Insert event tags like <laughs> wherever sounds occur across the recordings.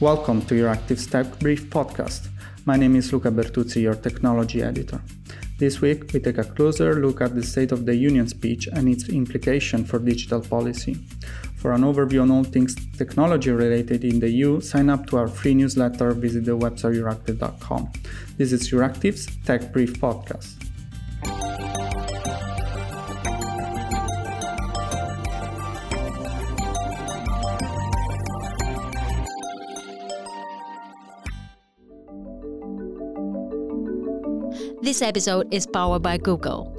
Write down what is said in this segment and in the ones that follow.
Welcome to Euractiv Tech Brief podcast. My name is Luca Bertuzzi, your technology editor. This week, we take a closer look at the State of the Union speech and its implication for digital policy. For an overview on all things technology related in the EU, sign up to our free newsletter, visit the website euractiv.com. This is Euractiv's Tech Brief podcast. This episode is powered by Google.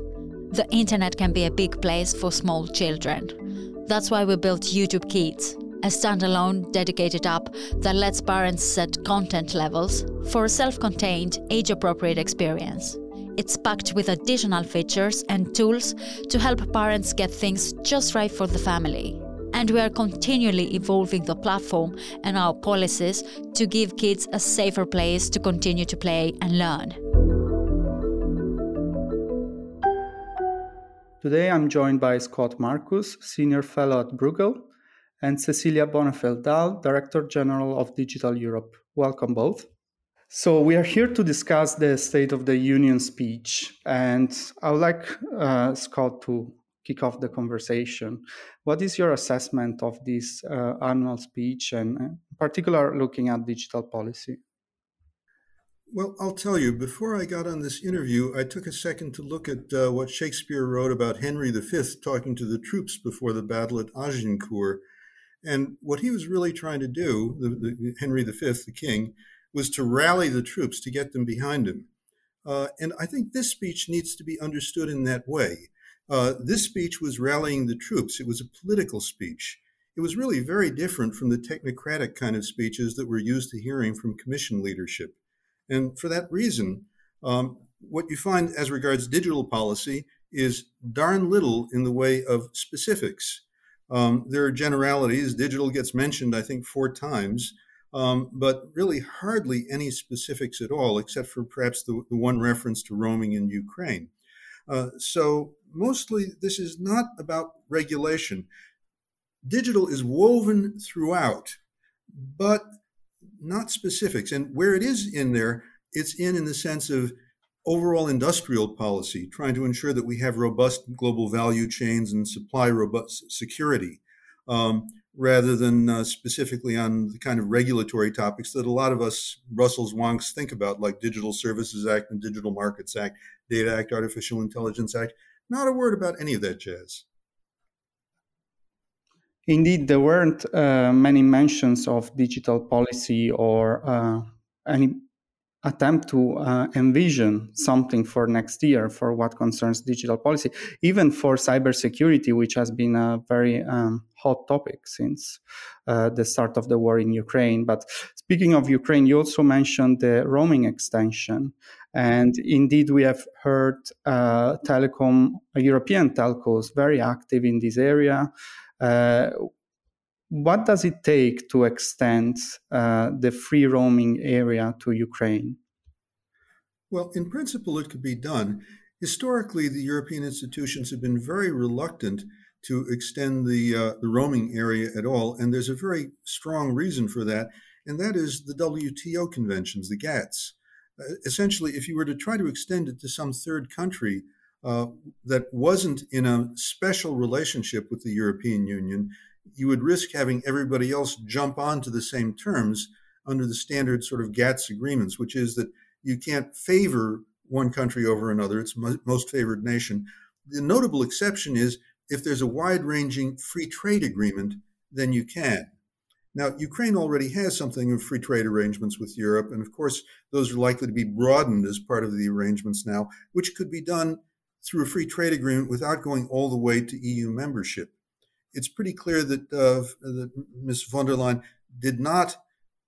The internet can be a big place for small children. That's why we built YouTube Kids, a standalone, dedicated app that lets parents set content levels for a self contained, age appropriate experience. It's packed with additional features and tools to help parents get things just right for the family. And we are continually evolving the platform and our policies to give kids a safer place to continue to play and learn. Today I'm joined by Scott Marcus, Senior Fellow at Bruegel, and Cecilia Bonefeld Dahl, Director General of Digital Europe. Welcome both. So, we are here to discuss the State of the Union speech, and I would like uh, Scott to kick off the conversation. What is your assessment of this uh, annual speech, and uh, in particular looking at digital policy? Well, I'll tell you, before I got on this interview, I took a second to look at uh, what Shakespeare wrote about Henry V talking to the troops before the battle at Agincourt. And what he was really trying to do, the, the Henry V, the king, was to rally the troops to get them behind him. Uh, and I think this speech needs to be understood in that way. Uh, this speech was rallying the troops, it was a political speech. It was really very different from the technocratic kind of speeches that we're used to hearing from commission leadership. And for that reason, um, what you find as regards digital policy is darn little in the way of specifics. Um, there are generalities. Digital gets mentioned, I think, four times, um, but really hardly any specifics at all, except for perhaps the, the one reference to roaming in Ukraine. Uh, so mostly this is not about regulation. Digital is woven throughout, but not specifics. And where it is in there, it's in in the sense of overall industrial policy, trying to ensure that we have robust global value chains and supply robust security, um, rather than uh, specifically on the kind of regulatory topics that a lot of us Brussels wonks think about, like Digital Services Act and Digital Markets Act, Data Act, Artificial Intelligence Act. Not a word about any of that jazz. Indeed, there weren't uh, many mentions of digital policy or uh, any attempt to uh, envision something for next year for what concerns digital policy, even for cybersecurity, which has been a very um, hot topic since uh, the start of the war in Ukraine. But speaking of Ukraine, you also mentioned the roaming extension. And indeed, we have heard uh, telecom, European telcos very active in this area. Uh, what does it take to extend uh, the free roaming area to Ukraine? Well, in principle, it could be done. Historically, the European institutions have been very reluctant to extend the, uh, the roaming area at all, and there's a very strong reason for that, and that is the WTO conventions, the GATS. Uh, essentially, if you were to try to extend it to some third country uh, that wasn't in a special relationship with the European Union, you would risk having everybody else jump onto the same terms under the standard sort of GATS agreements, which is that you can't favor one country over another. It's most favored nation. The notable exception is if there's a wide ranging free trade agreement, then you can. Now, Ukraine already has something of free trade arrangements with Europe, and of course, those are likely to be broadened as part of the arrangements now, which could be done through a free trade agreement without going all the way to EU membership it's pretty clear that, uh, that Ms. von der Leyen did not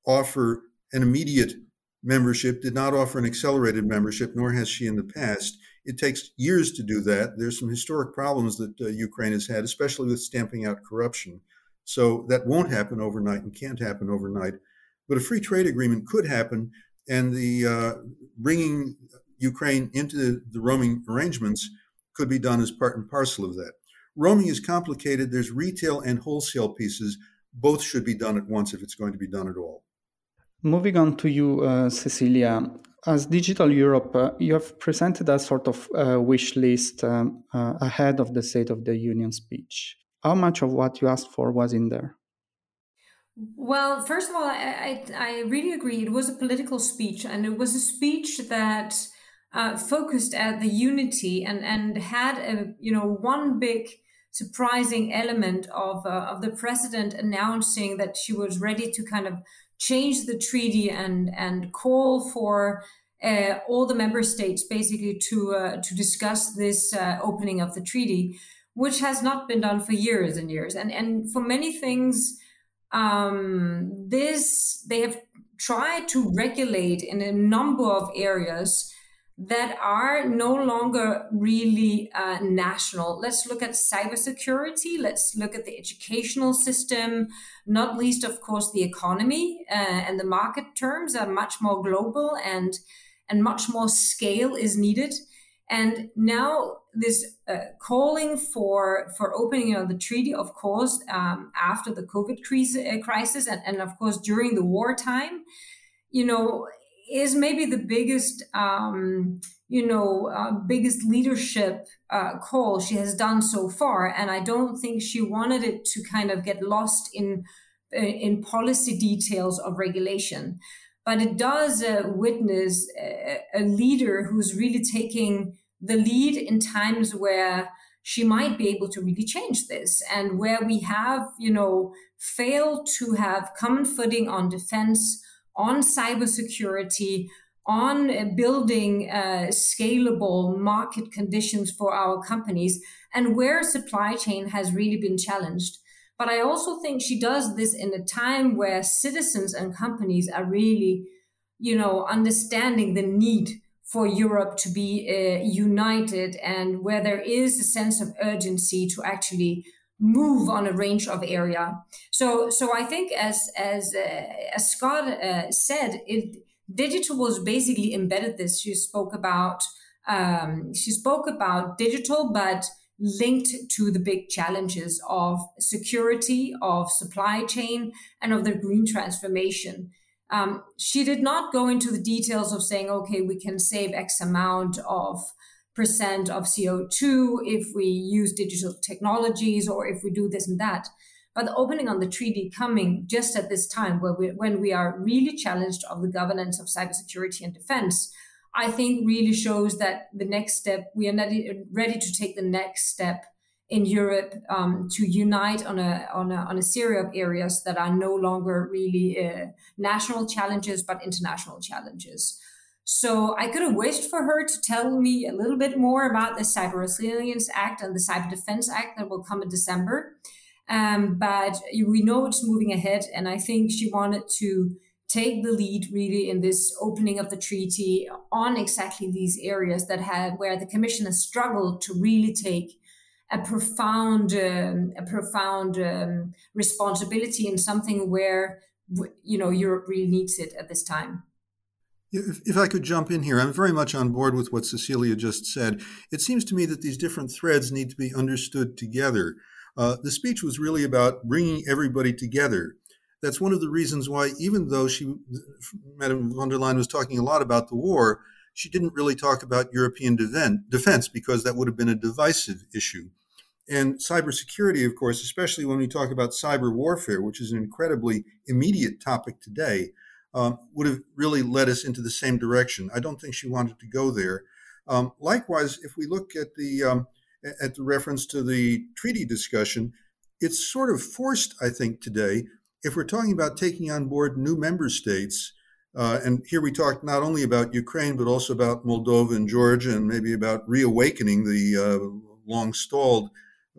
offer an immediate membership, did not offer an accelerated membership, nor has she in the past. It takes years to do that. There's some historic problems that uh, Ukraine has had, especially with stamping out corruption. So that won't happen overnight and can't happen overnight. But a free trade agreement could happen, and the uh, bringing Ukraine into the roaming arrangements could be done as part and parcel of that. Roaming is complicated. There's retail and wholesale pieces. Both should be done at once if it's going to be done at all. Moving on to you, uh, Cecilia. As Digital Europe, uh, you have presented a sort of uh, wish list um, uh, ahead of the State of the Union speech. How much of what you asked for was in there? Well, first of all, I, I, I really agree. It was a political speech, and it was a speech that uh, focused at the unity and, and had a you know one big surprising element of uh, of the president announcing that she was ready to kind of change the treaty and and call for uh, all the member states basically to uh, to discuss this uh, opening of the treaty, which has not been done for years and years. And and for many things, um, this they have tried to regulate in a number of areas that are no longer really uh, national. Let's look at cybersecurity. Let's look at the educational system, not least, of course, the economy uh, and the market terms are much more global and and much more scale is needed. And now this uh, calling for for opening of the treaty, of course, um, after the COVID uh, crisis, and, and of course during the wartime, you know, is maybe the biggest, um, you know, uh, biggest leadership uh, call she has done so far. And I don't think she wanted it to kind of get lost in uh, in policy details of regulation. But it does uh, witness a, a leader who's really taking the lead in times where she might be able to really change this and where we have, you know, failed to have common footing on defense on cybersecurity, on uh, building uh, scalable market conditions for our companies, and where supply chain has really been challenged. But I also think she does this in a time where citizens and companies are really, you know, understanding the need for Europe to be uh, united and where there is a sense of urgency to actually move on a range of area. So, so I think as as uh, as Scott uh, said, it digital was basically embedded. This she spoke about. Um, she spoke about digital, but linked to the big challenges of security, of supply chain, and of the green transformation. Um, she did not go into the details of saying, okay, we can save X amount of percent of CO2 if we use digital technologies or if we do this and that. But the opening on the treaty coming just at this time where we, when we are really challenged of the governance of cybersecurity and defense, I think really shows that the next step, we are ready to take the next step in Europe um, to unite on a, on a on a series of areas that are no longer really uh, national challenges but international challenges. So I could have wished for her to tell me a little bit more about the Cyber Resilience Act and the Cyber Defense Act that will come in December. Um, but we know it's moving ahead, and I think she wanted to take the lead really in this opening of the treaty on exactly these areas that have where the Commission has struggled to really take a profound um, a profound um, responsibility in something where you know Europe really needs it at this time. If, if, I could jump in here, I'm very much on board with what Cecilia just said. It seems to me that these different threads need to be understood together. Uh, the speech was really about bringing everybody together. That's one of the reasons why, even though she, Madame von der Leyen was talking a lot about the war, she didn't really talk about European defense because that would have been a divisive issue. And cybersecurity, of course, especially when we talk about cyber warfare, which is an incredibly immediate topic today, um, would have really led us into the same direction. I don't think she wanted to go there. Um, likewise, if we look at the um, at the reference to the treaty discussion, it's sort of forced, I think, today. If we're talking about taking on board new member states, uh, and here we talked not only about Ukraine but also about Moldova and Georgia, and maybe about reawakening the uh, long stalled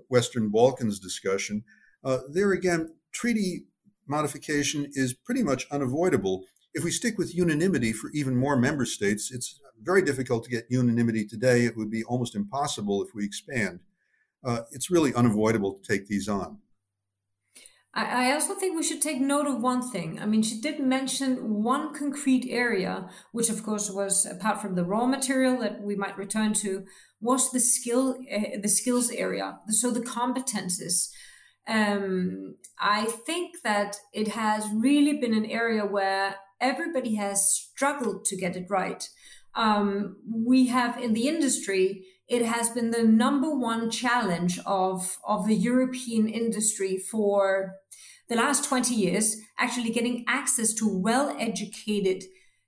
Western Balkans discussion. Uh, there again, treaty modification is pretty much unavoidable. If we stick with unanimity for even more member states, it's very difficult to get unanimity today. It would be almost impossible if we expand. Uh, it's really unavoidable to take these on. I also think we should take note of one thing. I mean, she did mention one concrete area, which of course was apart from the raw material that we might return to, was the skill, uh, the skills area. So the competences um, I think that it has really been an area where everybody has struggled to get it right. Um, we have in the industry, it has been the number one challenge of, of the European industry for the last 20 years, actually getting access to well educated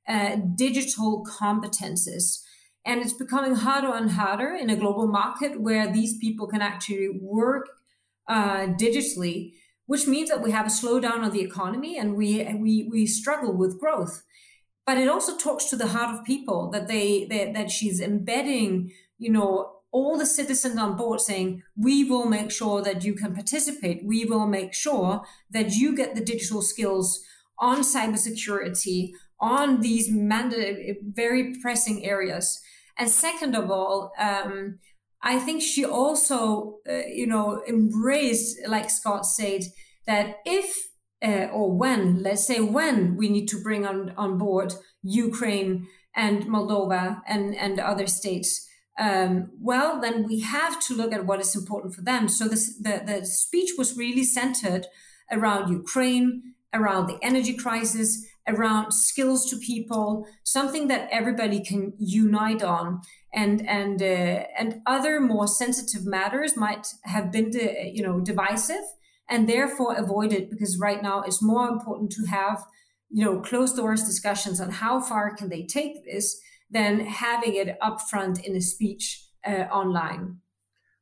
uh, digital competences. And it's becoming harder and harder in a global market where these people can actually work uh, digitally, which means that we have a slowdown of the economy and we, we, we struggle with growth. But it also talks to the heart of people that they, that she's embedding, you know, all the citizens on board saying, we will make sure that you can participate. We will make sure that you get the digital skills on cybersecurity, on these very pressing areas. And second of all, um, I think she also, uh, you know, embraced, like Scott said, that if uh, or when, let's say when we need to bring on, on board Ukraine and Moldova and, and other states, um, well, then we have to look at what is important for them. So this, the, the speech was really centered around Ukraine, around the energy crisis, around skills to people, something that everybody can unite on. And and uh, and other more sensitive matters might have been, de- you know, divisive and therefore avoided because right now it's more important to have, you know, closed doors discussions on how far can they take this than having it upfront in a speech uh, online.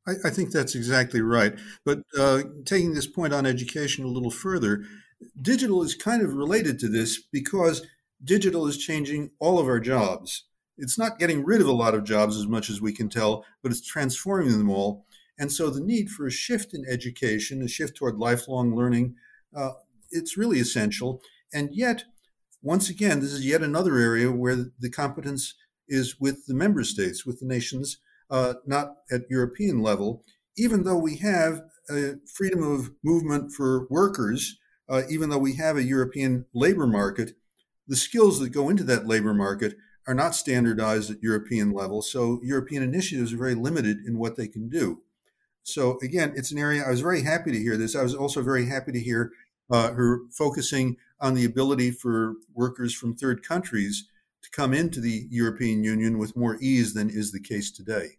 I, I, think that's exactly right. But uh, taking this point on education a little further, digital is kind of related to this because digital is changing all of our jobs. It's not getting rid of a lot of jobs as much as we can tell, but it's transforming them all. And so the need for a shift in education, a shift toward lifelong learning, uh, it's really essential. And yet, once again, this is yet another area where the competence is with the member states, with the nations, uh, not at European level. Even though we have a freedom of movement for workers, uh, even though we have a European labor market, the skills that go into that labor market are not standardized at European level. So European initiatives are very limited in what they can do. So again, it's an area I was very happy to hear this. I was also very happy to hear uh, her focusing on the ability for workers from third countries to come into the European Union with more ease than is the case today.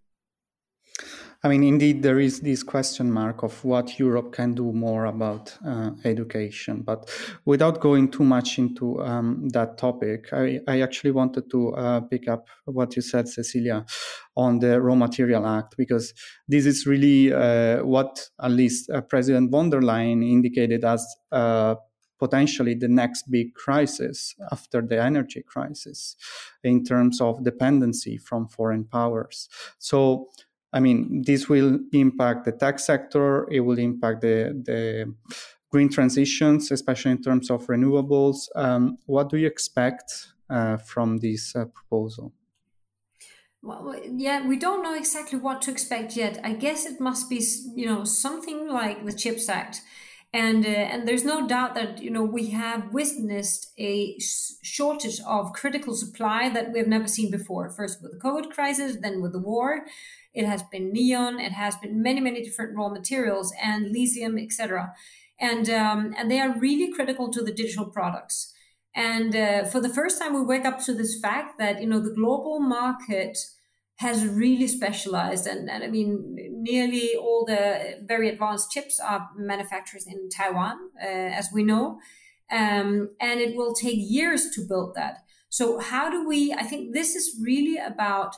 I mean, indeed, there is this question mark of what Europe can do more about uh, education. But without going too much into um, that topic, I, I, actually wanted to uh, pick up what you said, Cecilia, on the Raw Material Act, because this is really uh, what at least uh, President von der Leyen indicated as uh, potentially the next big crisis after the energy crisis in terms of dependency from foreign powers. So I mean, this will impact the tech sector. It will impact the the green transitions, especially in terms of renewables. Um, what do you expect uh, from this uh, proposal? Well, yeah, we don't know exactly what to expect yet. I guess it must be, you know, something like the Chips Act, and uh, and there's no doubt that you know we have witnessed a shortage of critical supply that we've never seen before. First with the COVID crisis, then with the war, it has been neon, it has been many, many different raw materials and lithium, etc. And um, and they are really critical to the digital products. And uh, for the first time, we wake up to this fact that you know the global market has really specialized, and, and I mean, nearly all the very advanced chips are manufactured in Taiwan, uh, as we know, um, and it will take years to build that. So, how do we? I think this is really about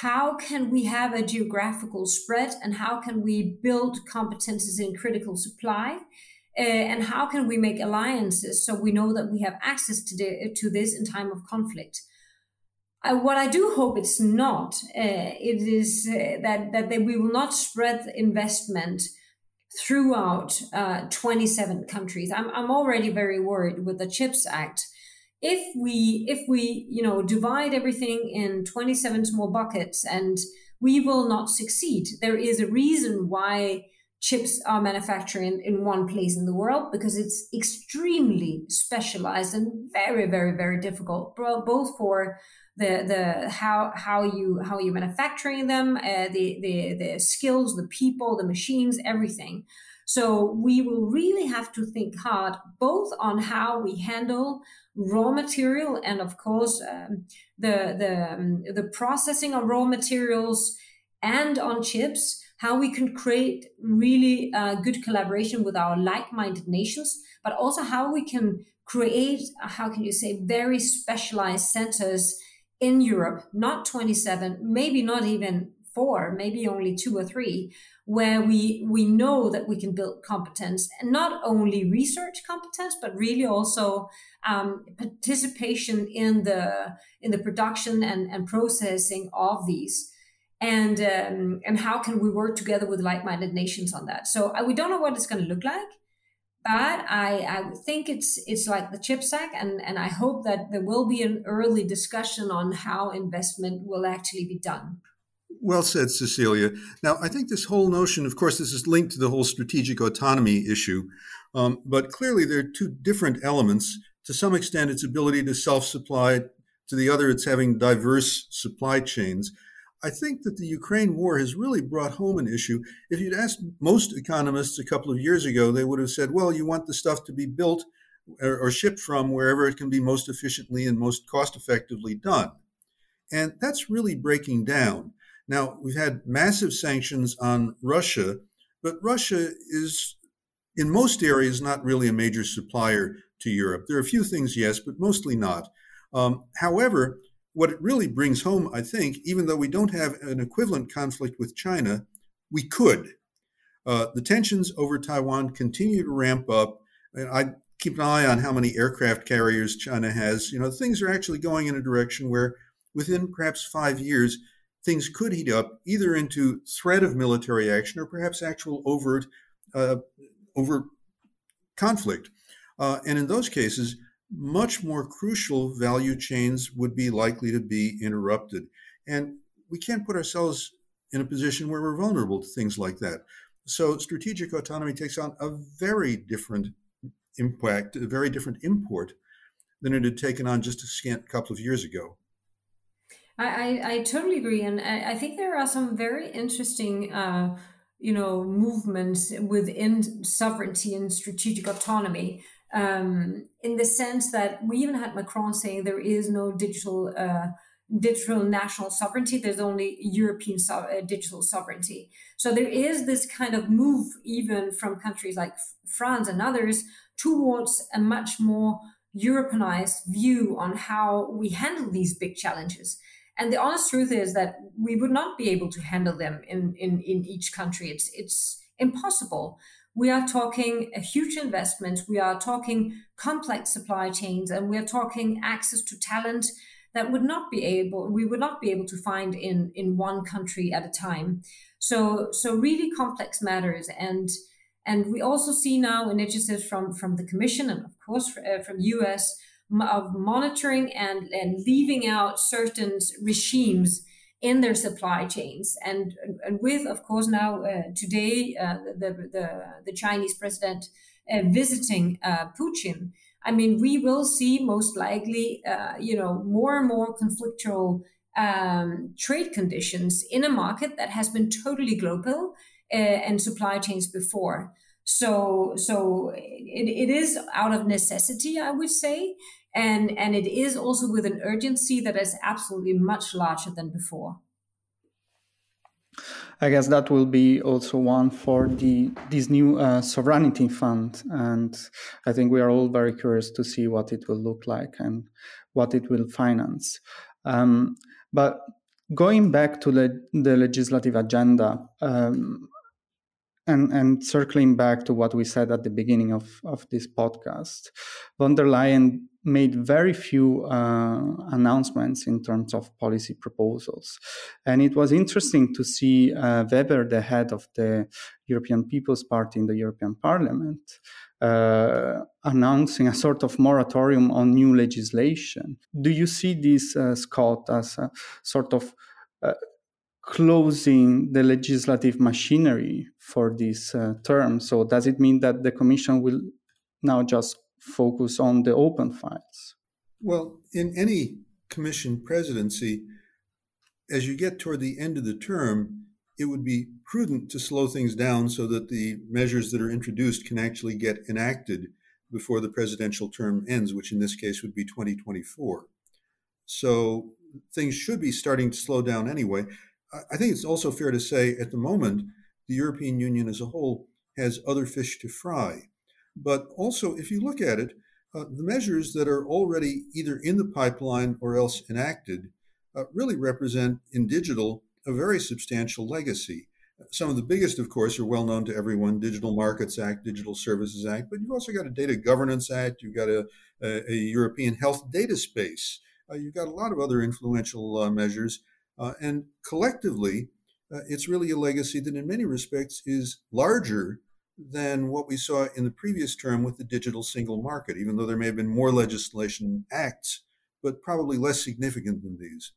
how can we have a geographical spread and how can we build competences in critical supply uh, and how can we make alliances so we know that we have access to, to this in time of conflict uh, what I do hope it's not, uh, it is uh, that that they, we will not spread investment throughout uh, 27 countries. I'm I'm already very worried with the Chips Act if we if we you know divide everything in 27 small buckets and we will not succeed there is a reason why chips are manufactured in, in one place in the world because it's extremely specialized and very very very difficult both for the the how how you how you manufacturing them uh, the the the skills the people the machines everything So we will really have to think hard both on how we handle raw material and, of course, um, the the um, the processing of raw materials and on chips. How we can create really uh, good collaboration with our like-minded nations, but also how we can create, how can you say, very specialized centers in Europe, not 27, maybe not even four, maybe only two or three, where we we know that we can build competence and not only research competence but really also um, participation in the in the production and, and processing of these and um, and how can we work together with like-minded nations on that so uh, we don't know what it's going to look like but I, I think it's it's like the chips act and, and I hope that there will be an early discussion on how investment will actually be done. Well said, Cecilia. Now, I think this whole notion, of course, this is linked to the whole strategic autonomy issue, um, but clearly there are two different elements. To some extent, its ability to self supply, to the other, it's having diverse supply chains. I think that the Ukraine war has really brought home an issue. If you'd asked most economists a couple of years ago, they would have said, well, you want the stuff to be built or, or shipped from wherever it can be most efficiently and most cost effectively done. And that's really breaking down. Now, we've had massive sanctions on Russia, but Russia is, in most areas, not really a major supplier to Europe. There are a few things, yes, but mostly not. Um, however, what it really brings home, I think, even though we don't have an equivalent conflict with China, we could. Uh, the tensions over Taiwan continue to ramp up. And I keep an eye on how many aircraft carriers China has. You know, things are actually going in a direction where within perhaps five years, things could heat up either into threat of military action or perhaps actual overt uh, overt conflict. Uh, and in those cases, much more crucial value chains would be likely to be interrupted. And we can't put ourselves in a position where we're vulnerable to things like that. So strategic autonomy takes on a very different impact, a very different import than it had taken on just a scant couple of years ago. I, I, I totally agree, and I, I, think there are some very interesting, uh, you know, movements within sovereignty and strategic autonomy. Um, in the sense that we even had Macron saying there is no digital uh, digital national sovereignty. There's only European so- uh, digital sovereignty. So there is this kind of move, even from countries like France and others, towards a much more Europeanized view on how we handle these big challenges. And the honest truth is that we would not be able to handle them in, in, in each country. It's, it's impossible. We are talking a huge investment. We are talking complex supply chains and we are talking access to talent that would not be able, we would not be able to find in, in one country at a time. So, so really complex matters. And, and we also see now initiatives from, from the commission and of course uh, from US of monitoring and, and leaving out certain regimes in their supply chains. And, and with, of course, now uh, today, uh, the, the, the, Chinese president uh, visiting uh, Putin, I mean, we will see most likely, uh, you know, more and more conflictual um, trade conditions in a market that has been totally global uh, and supply chains before. So, so it, it is out of necessity, I would say, and and it is also with an urgency that is absolutely much larger than before I guess that will be also one for the this new uh, sovereignty fund, and I think we are all very curious to see what it will look like and what it will finance. Um, but going back to the, the legislative agenda, um, and, and circling back to what we said at the beginning of, of this podcast, von der Leyen made very few uh, announcements in terms of policy proposals. And it was interesting to see uh, Weber, the head of the European People's Party in the European Parliament, uh, announcing a sort of moratorium on new legislation. Do you see this, uh, Scott, as a sort of uh, closing the legislative machinery for this uh, term. So, does it mean that the Commission will now just focus on the open files? Well, in any Commission presidency, as you get toward the end of the term, it would be prudent to slow things down so that the measures that are introduced can actually get enacted before the presidential term ends, which in this case would be 2024. So things should be starting to slow down anyway. I think it's also fair to say at the moment, the European Union as a whole has other fish to fry. But also, if you look at it, uh, the measures that are already either in the pipeline or else enacted uh, really represent in digital a very substantial legacy. Some of the biggest, of course, are well known to everyone Digital Markets Act, Digital Services Act, but you've also got a Data Governance Act, you've got a, a, a European Health Data Space, uh, you've got a lot of other influential uh, measures. Uh, and collectively, uh, it's really a legacy that, in many respects, is larger than what we saw in the previous term with the digital single market, even though there may have been more legislation acts, but probably less significant than these.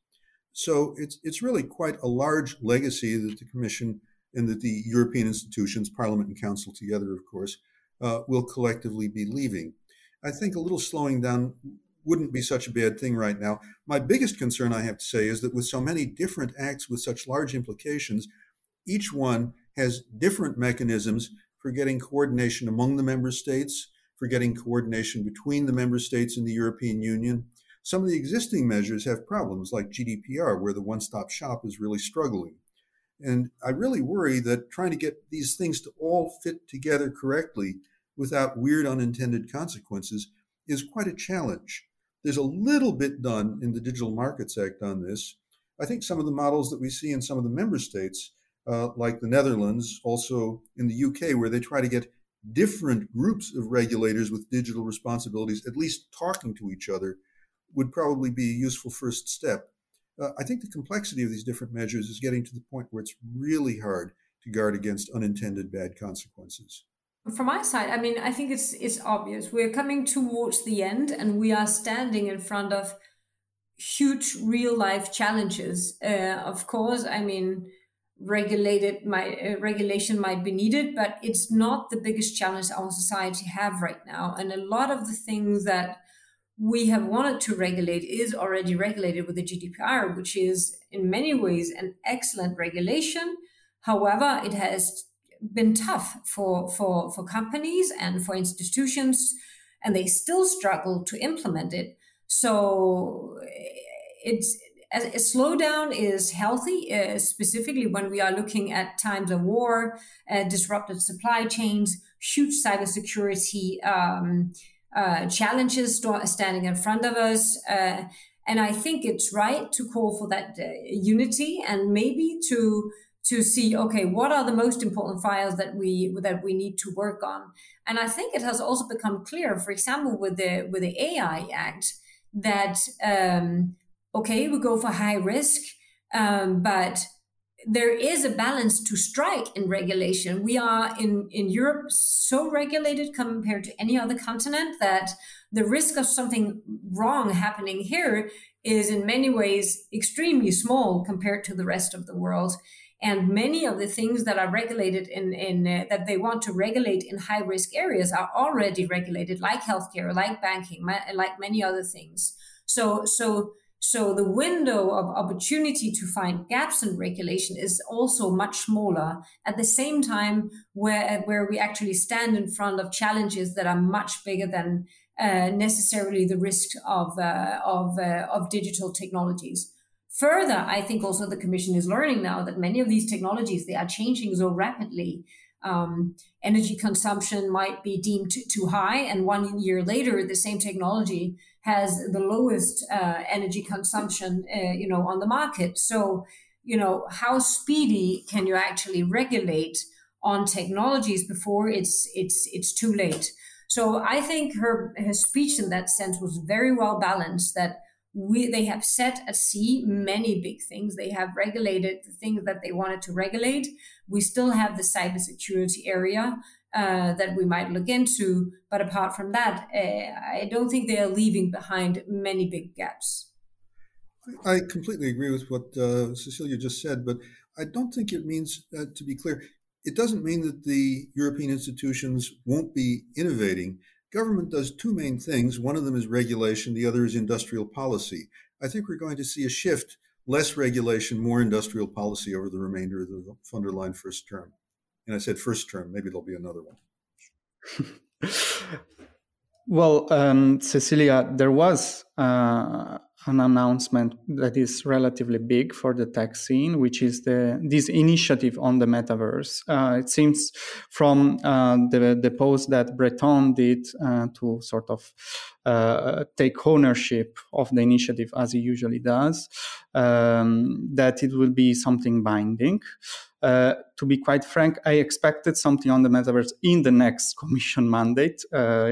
So it's, it's really quite a large legacy that the Commission and that the European institutions, Parliament and Council together, of course, uh, will collectively be leaving. I think a little slowing down wouldn't be such a bad thing right now. My biggest concern, I have to say, is that with so many different acts with such large implications, each one has different mechanisms for getting coordination among the member states, for getting coordination between the member states and the European Union, some of the existing measures have problems, like GDPR, where the one stop shop is really struggling. And I really worry that trying to get these things to all fit together correctly without weird unintended consequences is quite a challenge. There's a little bit done in the Digital Markets Act on this. I think some of the models that we see in some of the member states, uh, like the Netherlands, also in the UK, where they try to get different groups of regulators with digital responsibilities at least talking to each other would probably be a useful first step. Uh, I think the complexity of these different measures is getting to the point where it's really hard to guard against unintended bad consequences. From my side, I mean, I think it's it's obvious. We're coming towards the end, and we are standing in front of huge real life challenges. Uh, of course, I mean, regulated my uh, regulation might be needed, but it's not the biggest challenge our society have right now. And a lot of the things that we have wanted to regulate is already regulated with the GDPR, which is in many ways an excellent regulation. However, it has been tough for, for, for companies and for institutions, and they still struggle to implement it. So it's a, slowdown is healthy, uh, specifically when we are looking at times of war, uh, disrupted supply chains, huge cybersecurity um, uh, challenges standing in front of us. Uh, and I think it's right to call for that uh, unity and maybe to to see okay what are the most important files that we that we need to work on and i think it has also become clear for example with the with the ai act that um, okay we go for high risk um, but there is a balance to strike in regulation. We are in, in Europe so regulated compared to any other continent that the risk of something wrong happening here is in many ways extremely small compared to the rest of the world. And many of the things that are regulated in, in uh, that they want to regulate in high risk areas are already regulated, like healthcare, like banking, like many other things. So, so so the window of opportunity to find gaps in regulation is also much smaller. At the same time, where where we actually stand in front of challenges that are much bigger than uh, necessarily the risk of uh, of uh, of digital technologies. Further, I think also the Commission is learning now that many of these technologies they are changing so rapidly. Um, energy consumption might be deemed too high, and one year later, the same technology has the lowest uh, energy consumption, uh, you know, on the market. So, you know, how speedy can you actually regulate on technologies before it's it's it's too late? So, I think her her speech in that sense was very well balanced. That we they have set at sea many big things. They have regulated the things that they wanted to regulate. We still have the cybersecurity area uh, that we might look into. But apart from that, uh, I don't think they are leaving behind many big gaps. I completely agree with what uh, Cecilia just said, but I don't think it means, uh, to be clear, it doesn't mean that the European institutions won't be innovating. Government does two main things. One of them is regulation, the other is industrial policy. I think we're going to see a shift less regulation, more industrial policy over the remainder of the von der Leyen first term. And I said first term, maybe there'll be another one. <laughs> well, um, Cecilia, there was uh, an announcement that is relatively big for the tech scene, which is the this initiative on the metaverse. Uh, it seems from uh, the the post that Breton did uh, to sort of uh, take ownership of the initiative as he usually does, um, that it will be something binding. Uh, to be quite frank, I expected something on the metaverse in the next <laughs> commission mandate. Uh,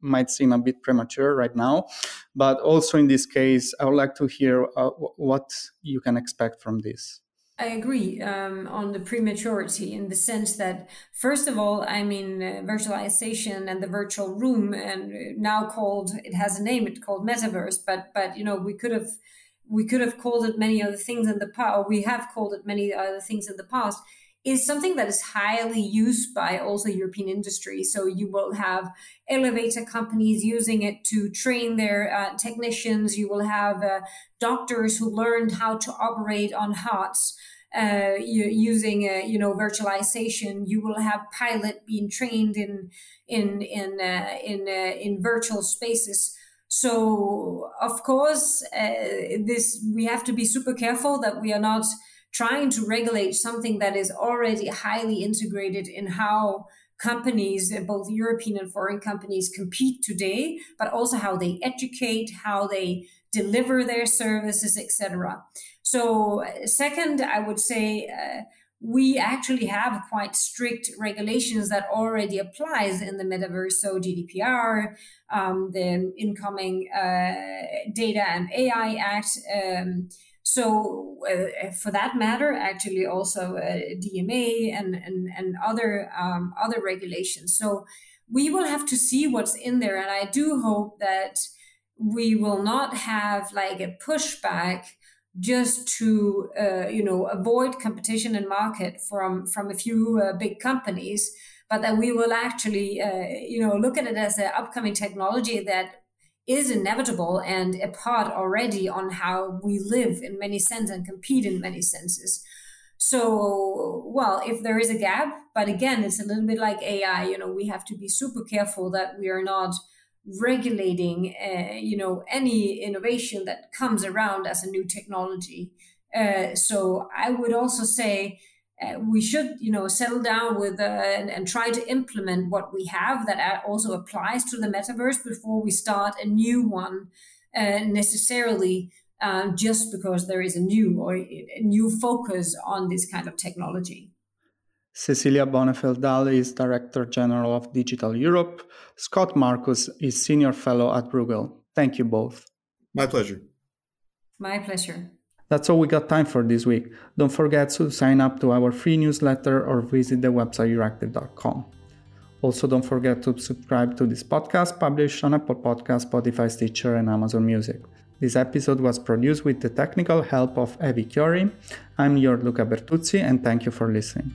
might seem a bit premature right now, but also in this case, I would like to hear uh, what you can expect from this. I agree um, on the prematurity in the sense that, first of all, I mean, uh, virtualization and the virtual room, and now called, it has a name, it's called metaverse, but, but, you know, we could have, we could have called it many other things in the past, or we have called it many other things in the past is something that is highly used by also European industry. So you will have elevator companies using it to train their uh, technicians. You will have uh, doctors who learned how to operate on hearts. Uh, using uh, you know virtualization, you will have pilot being trained in in in uh, in uh, in virtual spaces. So of course, this we have to be super careful that we are not trying to regulate something that is already highly integrated in how companies, both European and foreign companies, compete today, but also how they educate, how they deliver their services, etc. So, second, I would say. Uh, we actually have quite strict regulations that already applies in the metaverse. So GDPR, um, the incoming uh, Data and AI Act, um, so, uh, for that matter, actually also uh, DMA and and and other um, other regulations. So, we will have to see what's in there, and I do hope that we will not have like a pushback just to uh, you know avoid competition and market from from a few uh, big companies but that we will actually uh, you know look at it as an upcoming technology that is inevitable and a part already on how we live in many senses and compete in many senses. So, well, if there is a gap, but again, it's a little bit like AI, you know, we have to be super careful that we are not regulating, uh, you know, any innovation that comes around as a new technology. Uh, so I would also say uh, we should, you know, settle down with uh, and, and, try to implement what we have that also applies to the metaverse before we start a new one uh, necessarily um, just because there is a new or a new focus on this kind of technology. Cecilia Bonefeld Dahl is Director General of Digital Europe. Scott Marcus is Senior Fellow at Bruegel. Thank you both. My pleasure. My pleasure. That's all we got time for this week. Don't forget to sign up to our free newsletter or visit the website euractiv.com. Also, don't forget to subscribe to this podcast published on Apple Podcast, Spotify, Stitcher, and Amazon Music. This episode was produced with the technical help of Evi Chiori. I'm your Luca Bertuzzi, and thank you for listening.